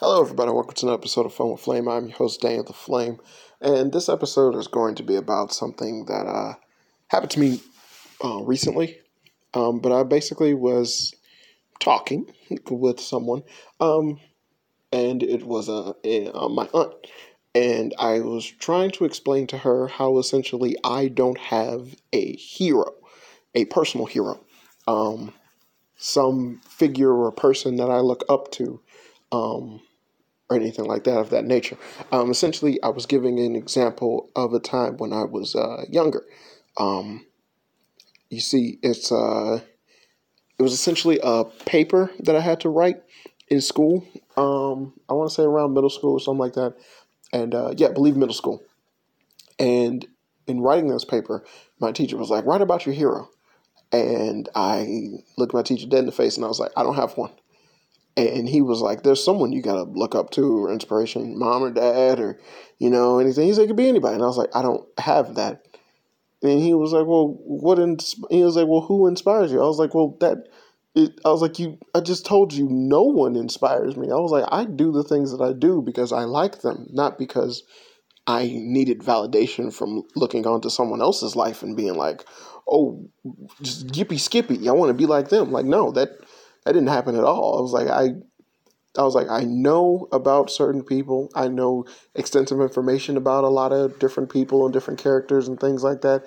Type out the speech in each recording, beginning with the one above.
Hello, everybody. Welcome to another episode of Fun with Flame. I'm your host, Daniel the Flame, and this episode is going to be about something that uh, happened to me uh, recently. Um, but I basically was talking with someone, um, and it was uh, a, uh, my aunt, and I was trying to explain to her how essentially I don't have a hero, a personal hero, um, some figure or person that I look up to. Um, or anything like that of that nature. Um, essentially, I was giving an example of a time when I was uh, younger. Um, you see, it's uh, it was essentially a paper that I had to write in school. Um, I want to say around middle school or something like that, and uh, yeah, believe middle school. And in writing this paper, my teacher was like, "Write about your hero," and I looked my teacher dead in the face, and I was like, "I don't have one." And he was like, "There's someone you gotta look up to or inspiration, mom or dad or you know anything." He said, "It could be anybody," and I was like, "I don't have that." And he was like, "Well, what?" Ins-? He was like, "Well, who inspires you?" I was like, "Well, that." It, I was like, "You." I just told you, no one inspires me. I was like, I do the things that I do because I like them, not because I needed validation from looking onto someone else's life and being like, "Oh, just yippee skippy, I want to be like them." Like, no, that that didn't happen at all. I was like, I, I was like, I know about certain people. I know extensive information about a lot of different people and different characters and things like that,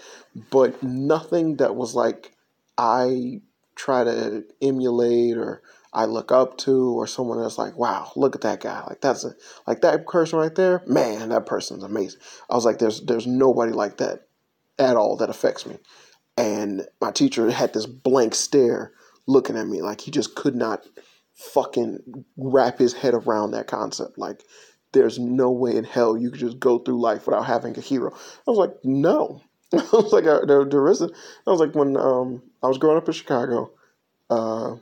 but nothing that was like I try to emulate or I look up to or someone that's like, wow, look at that guy. Like that's a like that person right there. Man, that person's amazing. I was like, there's there's nobody like that at all that affects me. And my teacher had this blank stare looking at me like he just could not fucking wrap his head around that concept. Like, there's no way in hell you could just go through life without having a hero. I was like, no. I was like, uh, there, there isn't. I was like, when um, I was growing up in Chicago, uh,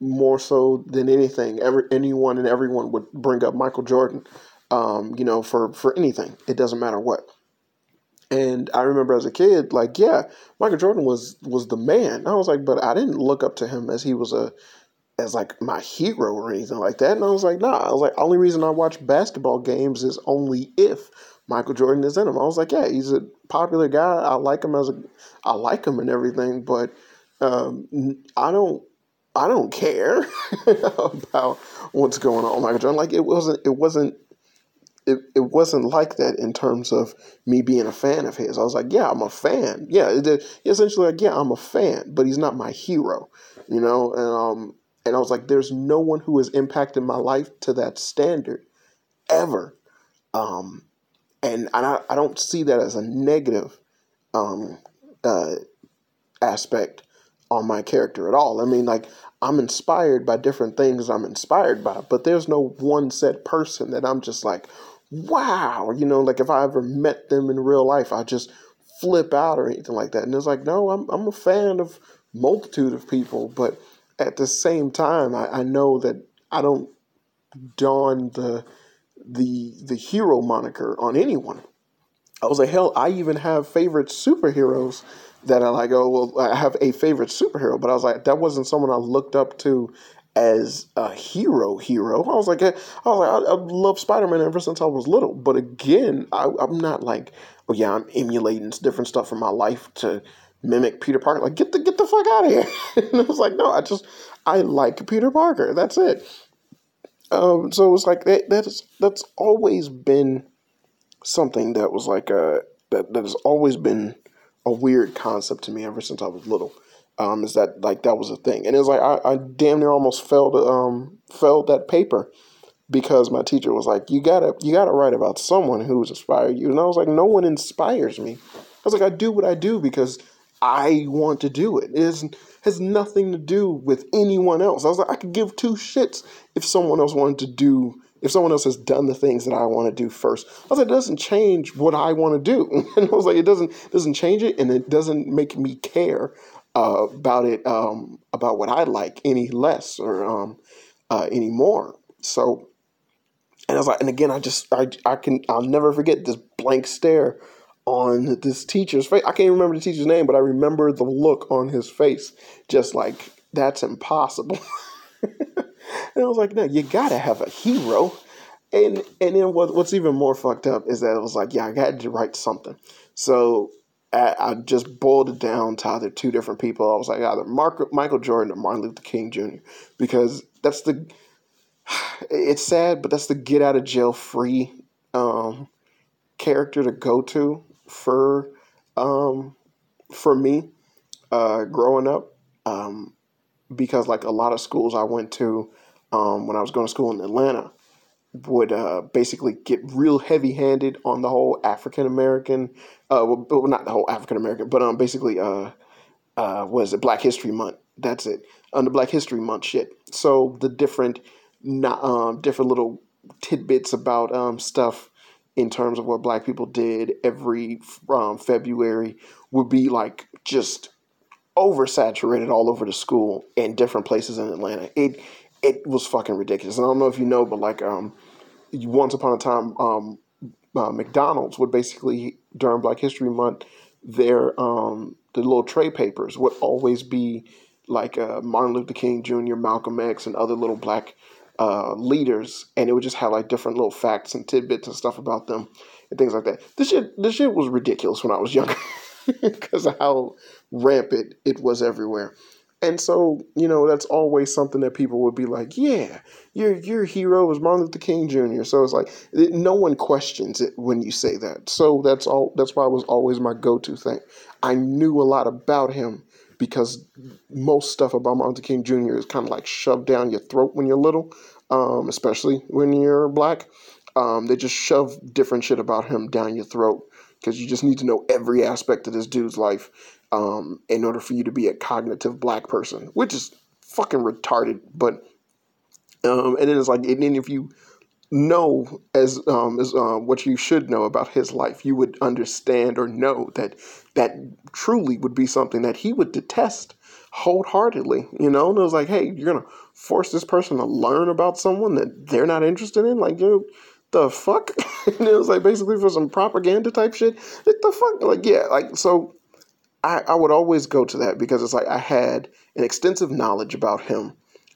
more so than anything, every anyone and everyone would bring up Michael Jordan, um, you know, for for anything. It doesn't matter what. And I remember as a kid, like, yeah, Michael Jordan was was the man. I was like, but I didn't look up to him as he was a as like my hero or anything like that. And I was like, nah. I was like, only reason I watch basketball games is only if Michael Jordan is in them. I was like, yeah, he's a popular guy. I like him as a, I like him and everything, but um, I don't, I don't care about what's going on, Michael Jordan. Like it wasn't, it wasn't it, it wasn't like that in terms of me being a fan of his. I was like, yeah, I'm a fan. Yeah, it, essentially like, yeah, I'm a fan, but he's not my hero, you know. And um, and I was like, there's no one who has impacted my life to that standard ever. Um, and I I don't see that as a negative um uh aspect on my character at all. I mean, like I'm inspired by different things I'm inspired by, but there's no one set person that I'm just like, wow, you know, like if I ever met them in real life, I just flip out or anything like that. And it's like, no, I'm I'm a fan of multitude of people, but at the same time, I, I know that I don't don the the the hero moniker on anyone. I was like, hell, I even have favorite superheroes that I like. Oh, well, I have a favorite superhero, but I was like, that wasn't someone I looked up to as a hero hero. I was like, I was like, I, I love Spider Man ever since I was little. But again, I, am not like, oh yeah, I'm emulating different stuff from my life to mimic Peter Parker. Like, get the get the fuck out of here. and I was like, no, I just I like Peter Parker. That's it. Um, so it was like that. That's that's always been something that was like a that that has always been a weird concept to me ever since I was little um, is that like that was a thing, and it was like I, I damn near almost failed um failed that paper because my teacher was like, you gotta you gotta write about someone who's inspired you, and I was like, no one inspires me. I was like, I do what I do because I want to do it. It is, has nothing to do with anyone else. I was like, I could give two shits if someone else wanted to do if someone else has done the things that I want to do first. I was like, it doesn't change what I want to do. And I was like, it doesn't doesn't change it and it doesn't make me care uh, about it um, about what I like any less or um, uh, any more. So, and I was like, and again, I just I I can I'll never forget this blank stare on this teacher's face. I can't remember the teacher's name, but I remember the look on his face, just like that's impossible. and I was like, no, you gotta have a hero. And and then what, what's even more fucked up is that it was like, yeah, I had to write something. So I, I just boiled it down to either two different people. I was like either Mark, Michael Jordan or Martin Luther King Jr. because that's the. It's sad, but that's the get out of jail free um, character to go to for um, for me uh, growing up. Um, because like a lot of schools I went to um, when I was going to school in Atlanta would uh, basically get real heavy handed on the whole African American, uh, well, not the whole African American, but um, basically, uh, uh, was it Black History Month? That's it, under Black History Month shit. So the different, not, um, different little tidbits about um, stuff in terms of what Black people did every um, February would be like just oversaturated all over the school and different places in Atlanta. It it was fucking ridiculous. And I don't know if you know, but like um, once upon a time, um, uh, McDonald's would basically during Black History Month, their um, the little tray papers would always be like uh, Martin Luther King Jr., Malcolm X, and other little black uh, leaders, and it would just have like different little facts and tidbits and stuff about them and things like that. This shit, this shit was ridiculous when I was younger because of how rampant it was everywhere. And so, you know, that's always something that people would be like, yeah, your your hero was Martin Luther King Jr. So it's like no one questions it when you say that. So that's all. That's why it was always my go-to thing. I knew a lot about him because most stuff about Martin Luther King Jr. is kind of like shoved down your throat when you're little, um, especially when you're black. Um, they just shove different shit about him down your throat because you just need to know every aspect of this dude's life um, in order for you to be a cognitive black person, which is fucking retarded. But um, and then it's like, and then if you know as um, as uh, what you should know about his life, you would understand or know that that truly would be something that he would detest wholeheartedly. You know, and it was like, hey, you're gonna force this person to learn about someone that they're not interested in, like you. Know, the fuck? and it was like basically for some propaganda type shit. Like the fuck? Like yeah, like so I, I would always go to that because it's like I had an extensive knowledge about him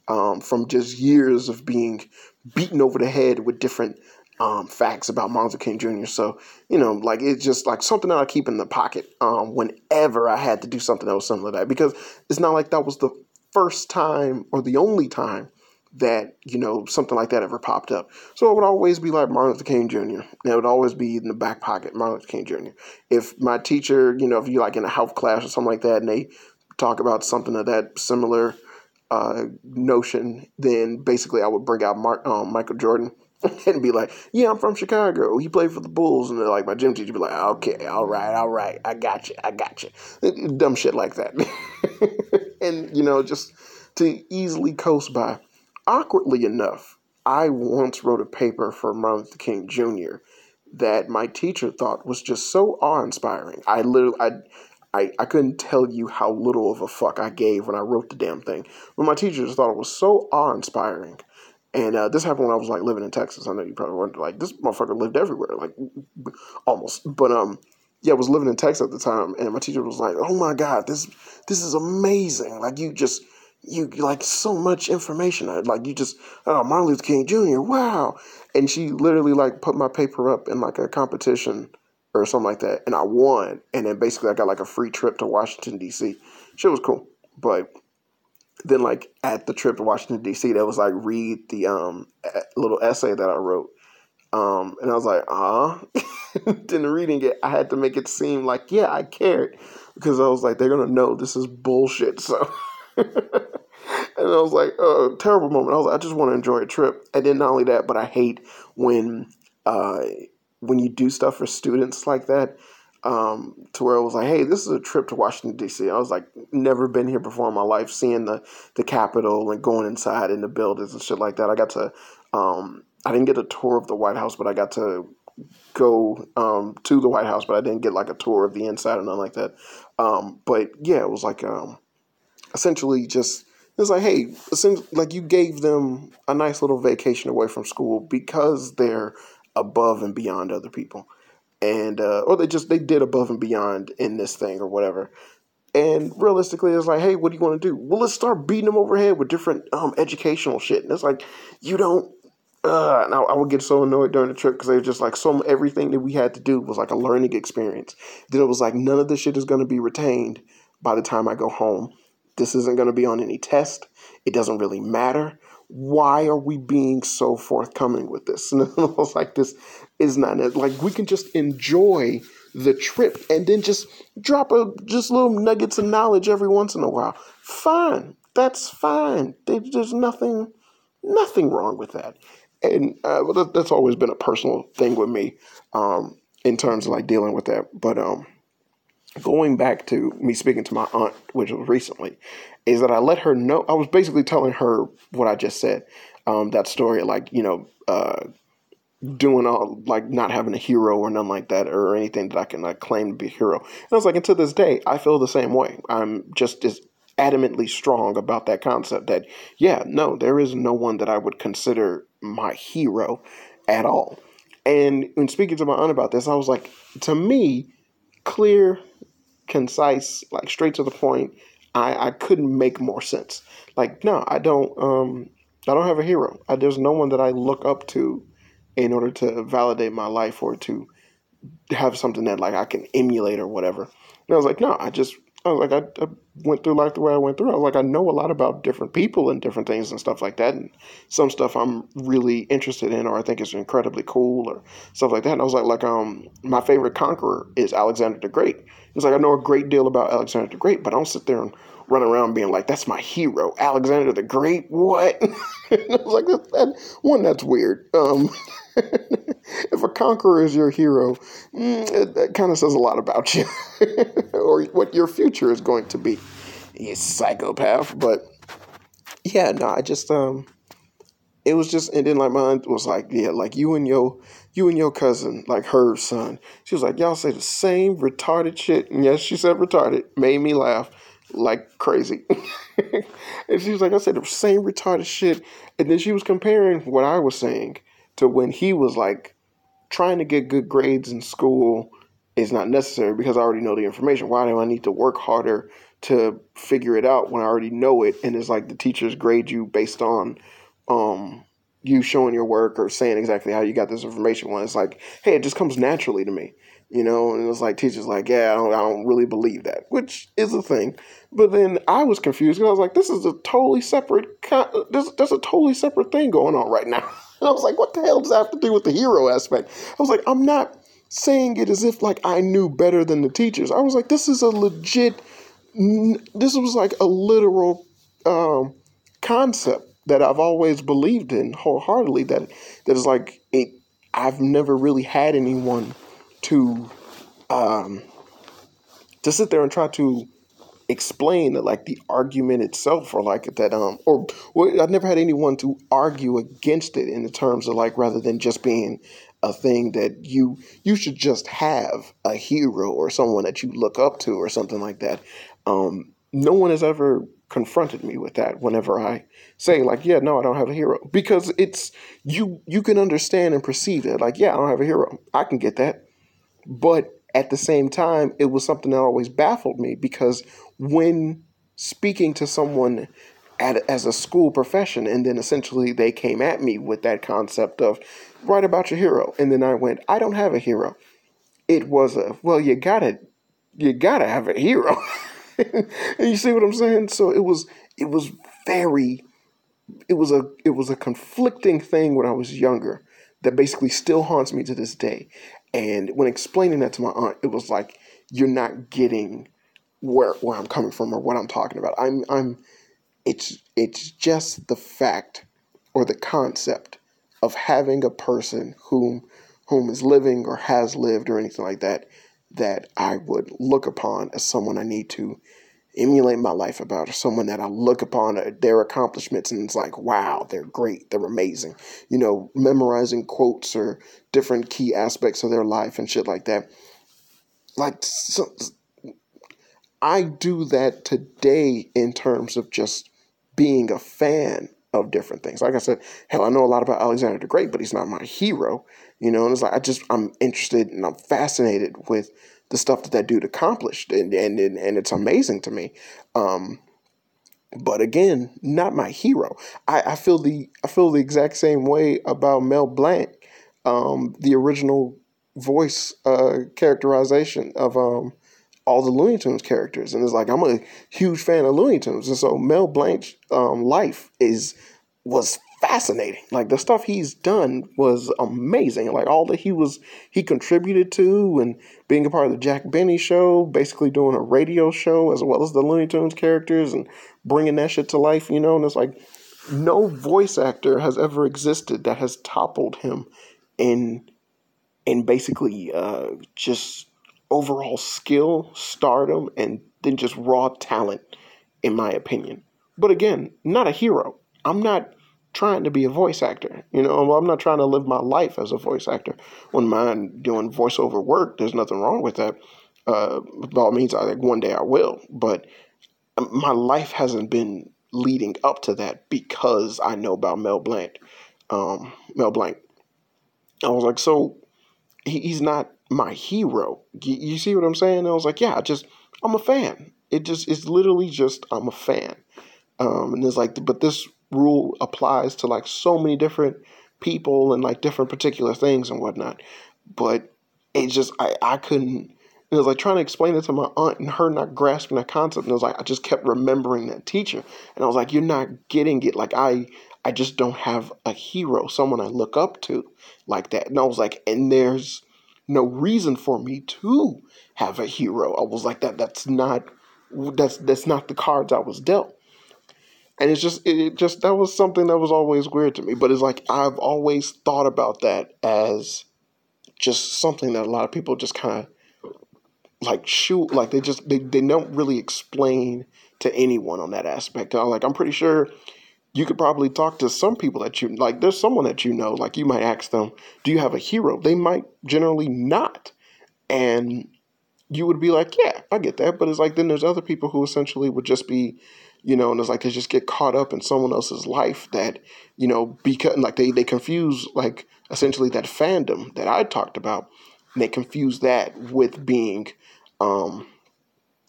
um, from just years of being beaten over the head with different um, facts about Martin King Jr. So, you know, like it's just like something that I keep in the pocket um, whenever I had to do something that was similar to that because it's not like that was the first time or the only time that you know something like that ever popped up. So it would always be like Martin Luther King Jr. It would always be in the back pocket, Martin Luther King Jr. If my teacher, you know, if you like in a health class or something like that, and they talk about something of that similar uh, notion, then basically I would bring out Mark, um, Michael Jordan and be like, "Yeah, I'm from Chicago. He played for the Bulls." And like, my gym teacher be like, "Okay, all right, all right, I got you, I got you." Dumb shit like that, and you know, just to easily coast by awkwardly enough, I once wrote a paper for Martin Luther King Jr. that my teacher thought was just so awe-inspiring. I literally, I, I, I couldn't tell you how little of a fuck I gave when I wrote the damn thing. But my teacher just thought it was so awe-inspiring. And uh, this happened when I was like living in Texas. I know you probably wonder like this motherfucker lived everywhere, like almost. But um, yeah, I was living in Texas at the time, and my teacher was like, "Oh my god, this this is amazing! Like you just you like so much information. Like you just, oh, Martin Luther King Jr. Wow, and she literally like put my paper up in like a competition or something like that, and I won. And then basically I got like a free trip to Washington D.C. Shit was cool, but then like at the trip to Washington D.C., that was like read the um little essay that I wrote. Um, and I was like, uh Then reading it, I had to make it seem like, yeah, I cared. Because I was like, they're gonna know this is bullshit. So and I was like, oh, terrible moment. I was like, I just want to enjoy a trip. And then not only that, but I hate when uh, when you do stuff for students like that. Um, to where it was like, hey, this is a trip to Washington D.C. I was like, never been here before in my life, seeing the the Capitol and going inside in the buildings and shit like that. I got to, um, I didn't get a tour of the White House, but I got to go um, to the White House, but I didn't get like a tour of the inside or nothing like that. Um, but yeah, it was like um, essentially just it's like, hey, like you gave them a nice little vacation away from school because they're above and beyond other people, and uh, or they just they did above and beyond in this thing or whatever. And realistically, it's like, hey, what do you want to do? Well, let's start beating them overhead with different um, educational shit. And it's like, you don't. Uh, and I, I would get so annoyed during the trip because they were just like some everything that we had to do was like a learning experience. Then it was like none of this shit is going to be retained by the time I go home. This isn't going to be on any test. It doesn't really matter. Why are we being so forthcoming with this? And it was like this is not like we can just enjoy the trip and then just drop a just little nuggets of knowledge every once in a while. Fine, that's fine. There's nothing nothing wrong with that. And uh, that's always been a personal thing with me um, in terms of like dealing with that. But um, going back to me speaking to my aunt, which was recently, is that I let her know. I was basically telling her what I just said. Um, that story, like you know, uh, doing all like not having a hero or nothing like that or anything that I can like claim to be a hero. And I was like, and to this day, I feel the same way. I'm just as adamantly strong about that concept that yeah, no, there is no one that I would consider my hero at all. And when speaking to my aunt about this, I was like, to me, clear, concise, like straight to the point, I, I couldn't make more sense. Like, no, I don't um I don't have a hero. I, there's no one that I look up to in order to validate my life or to have something that like I can emulate or whatever. And I was like, no, I just I was like, I, I, went through life the way I went through. I was like, I know a lot about different people and different things and stuff like that. And some stuff I'm really interested in or I think is incredibly cool or stuff like that. And I was like, like, um, my favorite conqueror is Alexander the Great. It's like, I know a great deal about Alexander the Great, but I don't sit there and run around being like, that's my hero, Alexander the Great. What? I was like, that, that, one, that's weird. Um, if a conqueror is your hero, mm, it, that kind of says a lot about you or what your future is going to be. You psychopath. But yeah, no, I just um it was just and then like mine was like, yeah, like you and your you and your cousin, like her son. She was like, Y'all say the same retarded shit. And yes, she said retarded. Made me laugh like crazy. and she was like, I said the same retarded shit. And then she was comparing what I was saying to when he was like trying to get good grades in school is not necessary because I already know the information. Why do I need to work harder to figure it out when I already know it? And it's like the teachers grade you based on um, you showing your work or saying exactly how you got this information. When it's like, hey, it just comes naturally to me, you know. And it's like teachers like, yeah, I don't, I don't really believe that, which is a thing. But then I was confused because I was like, this is a totally separate. There's, there's a totally separate thing going on right now. And I was like, what the hell does that have to do with the hero aspect? I was like, I'm not saying it as if like I knew better than the teachers. I was like, this is a legit, this was like a literal um, concept that I've always believed in wholeheartedly. That that is like it. I've never really had anyone to um, to sit there and try to explain like the argument itself or like that um or well, I've never had anyone to argue against it in the terms of like rather than just being a thing that you you should just have a hero or someone that you look up to or something like that. Um, no one has ever confronted me with that whenever I say like, yeah, no, I don't have a hero because it's you you can understand and perceive it like, yeah, I don't have a hero. I can get that. But at the same time, it was something that always baffled me because when speaking to someone at, as a school profession, and then essentially they came at me with that concept of write about your hero, and then I went, I don't have a hero. It was a well, you gotta, you gotta have a hero. and you see what I'm saying? So it was, it was very, it was a, it was a conflicting thing when I was younger that basically still haunts me to this day. And when explaining that to my aunt, it was like, you're not getting where where I'm coming from or what I'm talking about. I'm I'm it's it's just the fact or the concept of having a person whom whom is living or has lived or anything like that that I would look upon as someone I need to emulate my life about someone that I look upon uh, their accomplishments and it's like, wow, they're great, they're amazing. You know, memorizing quotes or different key aspects of their life and shit like that. Like, so, I do that today in terms of just being a fan of different things. Like I said, hell, I know a lot about Alexander the Great, but he's not my hero. You know, and it's like I just I'm interested and I'm fascinated with the stuff that that dude accomplished, and and and it's amazing to me. Um, but again, not my hero. I, I feel the I feel the exact same way about Mel Blanc, um, the original voice uh, characterization of um, all the Looney Tunes characters, and it's like I'm a huge fan of Looney Tunes, and so Mel Blanc's um, life is was fascinating. Like the stuff he's done was amazing. Like all that he was he contributed to, and being a part of the Jack Benny show, basically doing a radio show as well as the Looney Tunes characters and bringing that shit to life. You know, and it's like no voice actor has ever existed that has toppled him in in basically uh, just overall skill, stardom, and then just raw talent, in my opinion. But again, not a hero. I'm not trying to be a voice actor. You know, well, I'm not trying to live my life as a voice actor. When mind doing voiceover work, there's nothing wrong with that. Uh, by all means, I think one day I will. But my life hasn't been leading up to that because I know about Mel Blanc. Um, Mel Blanc. I was like, so he, he's not my hero. You, you see what I'm saying? I was like, yeah, I just I'm a fan. It just it's literally just I'm a fan. Um, and it's like, but this rule applies to like so many different people and like different particular things and whatnot. But it just I I couldn't. It was like trying to explain it to my aunt and her not grasping the concept. And it was like I just kept remembering that teacher, and I was like, "You're not getting it." Like I I just don't have a hero, someone I look up to like that. And I was like, and there's no reason for me to have a hero. I was like that that's not that's that's not the cards I was dealt. And it's just it just that was something that was always weird to me. But it's like I've always thought about that as just something that a lot of people just kind of like shoot like they just they, they don't really explain to anyone on that aspect. I'm like I'm pretty sure you could probably talk to some people that you like there's someone that you know like you might ask them do you have a hero they might generally not and you would be like yeah i get that but it's like then there's other people who essentially would just be you know and it's like they just get caught up in someone else's life that you know because like they they confuse like essentially that fandom that i talked about they confuse that with being um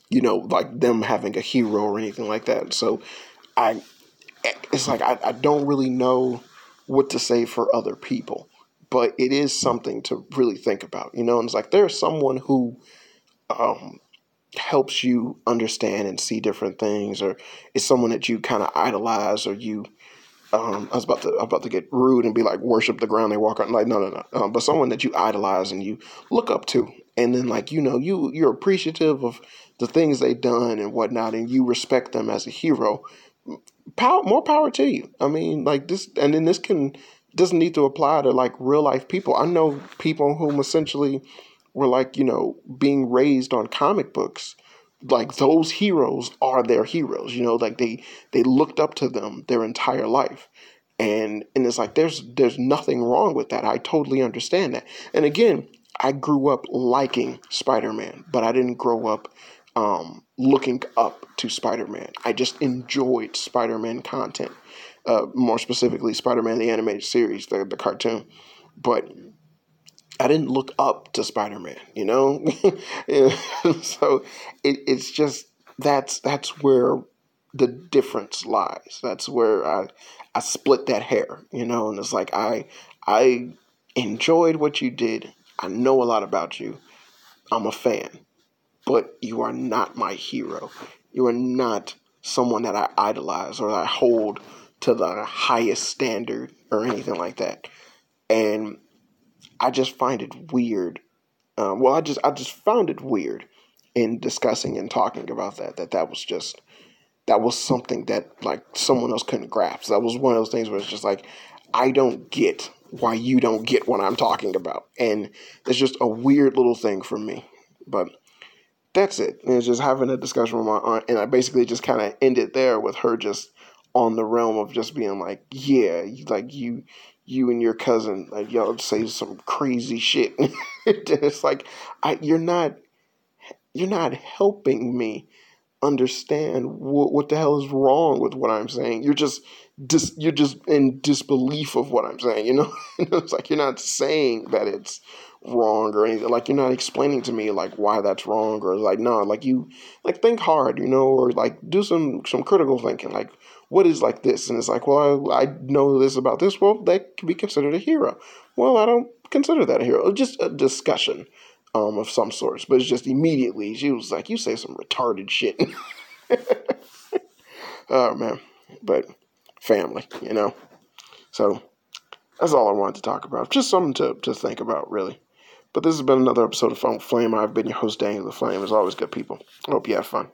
you know like them having a hero or anything like that so i it's like I, I don't really know what to say for other people, but it is something to really think about, you know. And it's like there's someone who um, helps you understand and see different things, or is someone that you kind of idolize, or you. Um, I was about to about to get rude and be like worship the ground they walk on. Like no, no, no. Um, but someone that you idolize and you look up to, and then like you know you you're appreciative of the things they've done and whatnot, and you respect them as a hero power, more power to you. I mean, like this, and then this can doesn't need to apply to like real life people. I know people whom essentially were like you know being raised on comic books. Like those heroes are their heroes. You know, like they they looked up to them their entire life. And and it's like there's there's nothing wrong with that. I totally understand that. And again, I grew up liking Spider-Man, but I didn't grow up um, looking up to Spider Man. I just enjoyed Spider Man content, uh, more specifically, Spider Man the animated series, the, the cartoon. But I didn't look up to Spider Man, you know? so it, it's just that's that's where the difference lies. That's where I I split that hair, you know, and it's like I I enjoyed what you did. I know a lot about you. I'm a fan but you are not my hero. You are not someone that I idolize or I hold to the highest standard or anything like that. And I just find it weird. Um, well, I just I just found it weird in discussing and talking about that. That that was just that was something that like someone else couldn't grasp. That was one of those things where it's just like I don't get why you don't get what I'm talking about, and it's just a weird little thing for me. But that's it. And it's just having a discussion with my aunt, and I basically just kind of ended there with her just on the realm of just being like, yeah, like you, you and your cousin, like y'all say some crazy shit. it's like, I, you're not, you're not helping me understand what, the hell is wrong with what I'm saying. You're just, dis, you're just in disbelief of what I'm saying. You know, it's like you're not saying that it's wrong or anything. Like you're not explaining to me like why that's wrong or like no, like you like think hard, you know, or like do some some critical thinking. Like what is like this? And it's like, well, I, I know this about this. Well, that can be considered a hero. Well, I don't consider that a hero. Just a discussion um, of some sorts. But it's just immediately she was like, you say some retarded shit. oh man, but family, you know. So that's all I wanted to talk about. Just something to, to think about, really. But this has been another episode of Fun Flame. I've been your host, Daniel the Flame. As always, good people. I hope you have fun.